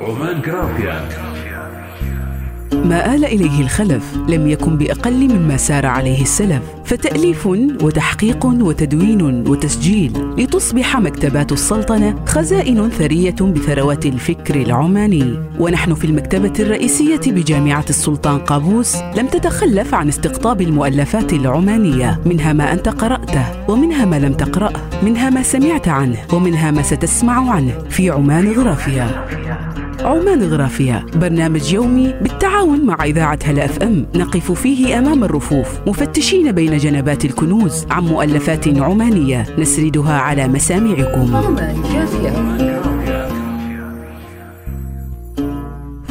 عمان جرافيا ما آل إليه الخلف لم يكن بأقل مما سار عليه السلف فتأليف وتحقيق وتدوين وتسجيل لتصبح مكتبات السلطنة خزائن ثرية بثروات الفكر العماني. ونحن في المكتبة الرئيسية بجامعة السلطان قابوس لم تتخلف عن استقطاب المؤلفات العمانية منها ما أنت قرأته ومنها ما لم تقرأه منها ما سمعت عنه ومنها ما ستسمع عنه في عمان غرافيا. عمان غرافيا برنامج يومي بالتعاون مع إذاعة هلا أف أم. نقف فيه أمام الرفوف. مفتشين بين جنبات الكنوز عن مؤلفات عمانية. نسردها على مسامعكم.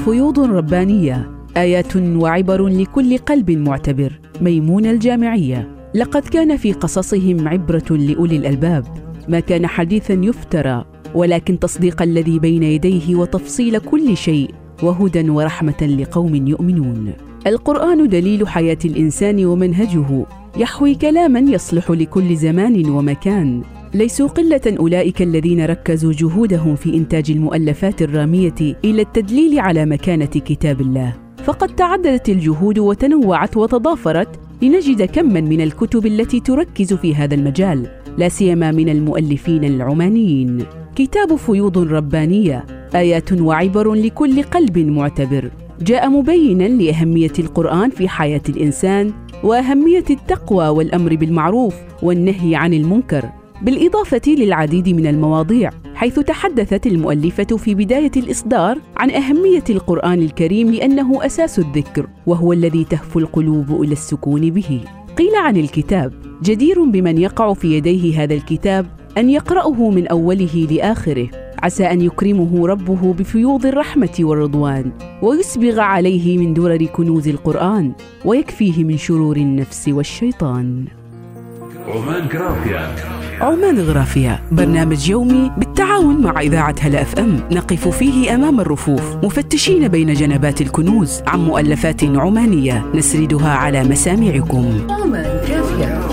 فيوض ربانية. آيات وعبر لكل قلب معتبر. ميمون الجامعية. لقد كان في قصصهم عبرة لأولي الألباب. ما كان حديثا يفترى. ولكن تصديق الذي بين يديه وتفصيل كل شيء وهدى ورحمة لقوم يؤمنون. القرآن دليل حياة الإنسان ومنهجه يحوي كلاما يصلح لكل زمان ومكان. ليسوا قلة أولئك الذين ركزوا جهودهم في إنتاج المؤلفات الرامية إلى التدليل على مكانة كتاب الله. فقد تعددت الجهود وتنوعت وتضافرت لنجد كما من الكتب التي تركز في هذا المجال. لا سيما من المؤلفين العمانيين. كتاب فيوض ربانية آيات وعبر لكل قلب معتبر. جاء مبينا لأهمية القرآن في حياة الإنسان وأهمية التقوى والأمر بالمعروف والنهي عن المنكر بالإضافة للعديد من المواضيع حيث تحدثت المؤلفة في بداية الإصدار عن أهمية القرآن الكريم لأنه أساس الذكر وهو الذي تهفو القلوب إلى السكون به. قيل عن الكتاب جدير بمن يقع في يديه هذا الكتاب أن يقرأه من أوله لآخره. عسى أن يكرمه ربه بفيوض الرحمة والرضوان ويسبغ عليه من درر كنوز القرآن ويكفيه من شرور النفس والشيطان. عمان جرافيا عمان غرافيا برنامج يومي بالتعاون مع إذاعة هلا أف أم. نقف فيه أمام الرفوف مفتشين بين جنبات الكنوز عن مؤلفات عمانية. نسردها على مسامعكم. عمان كافية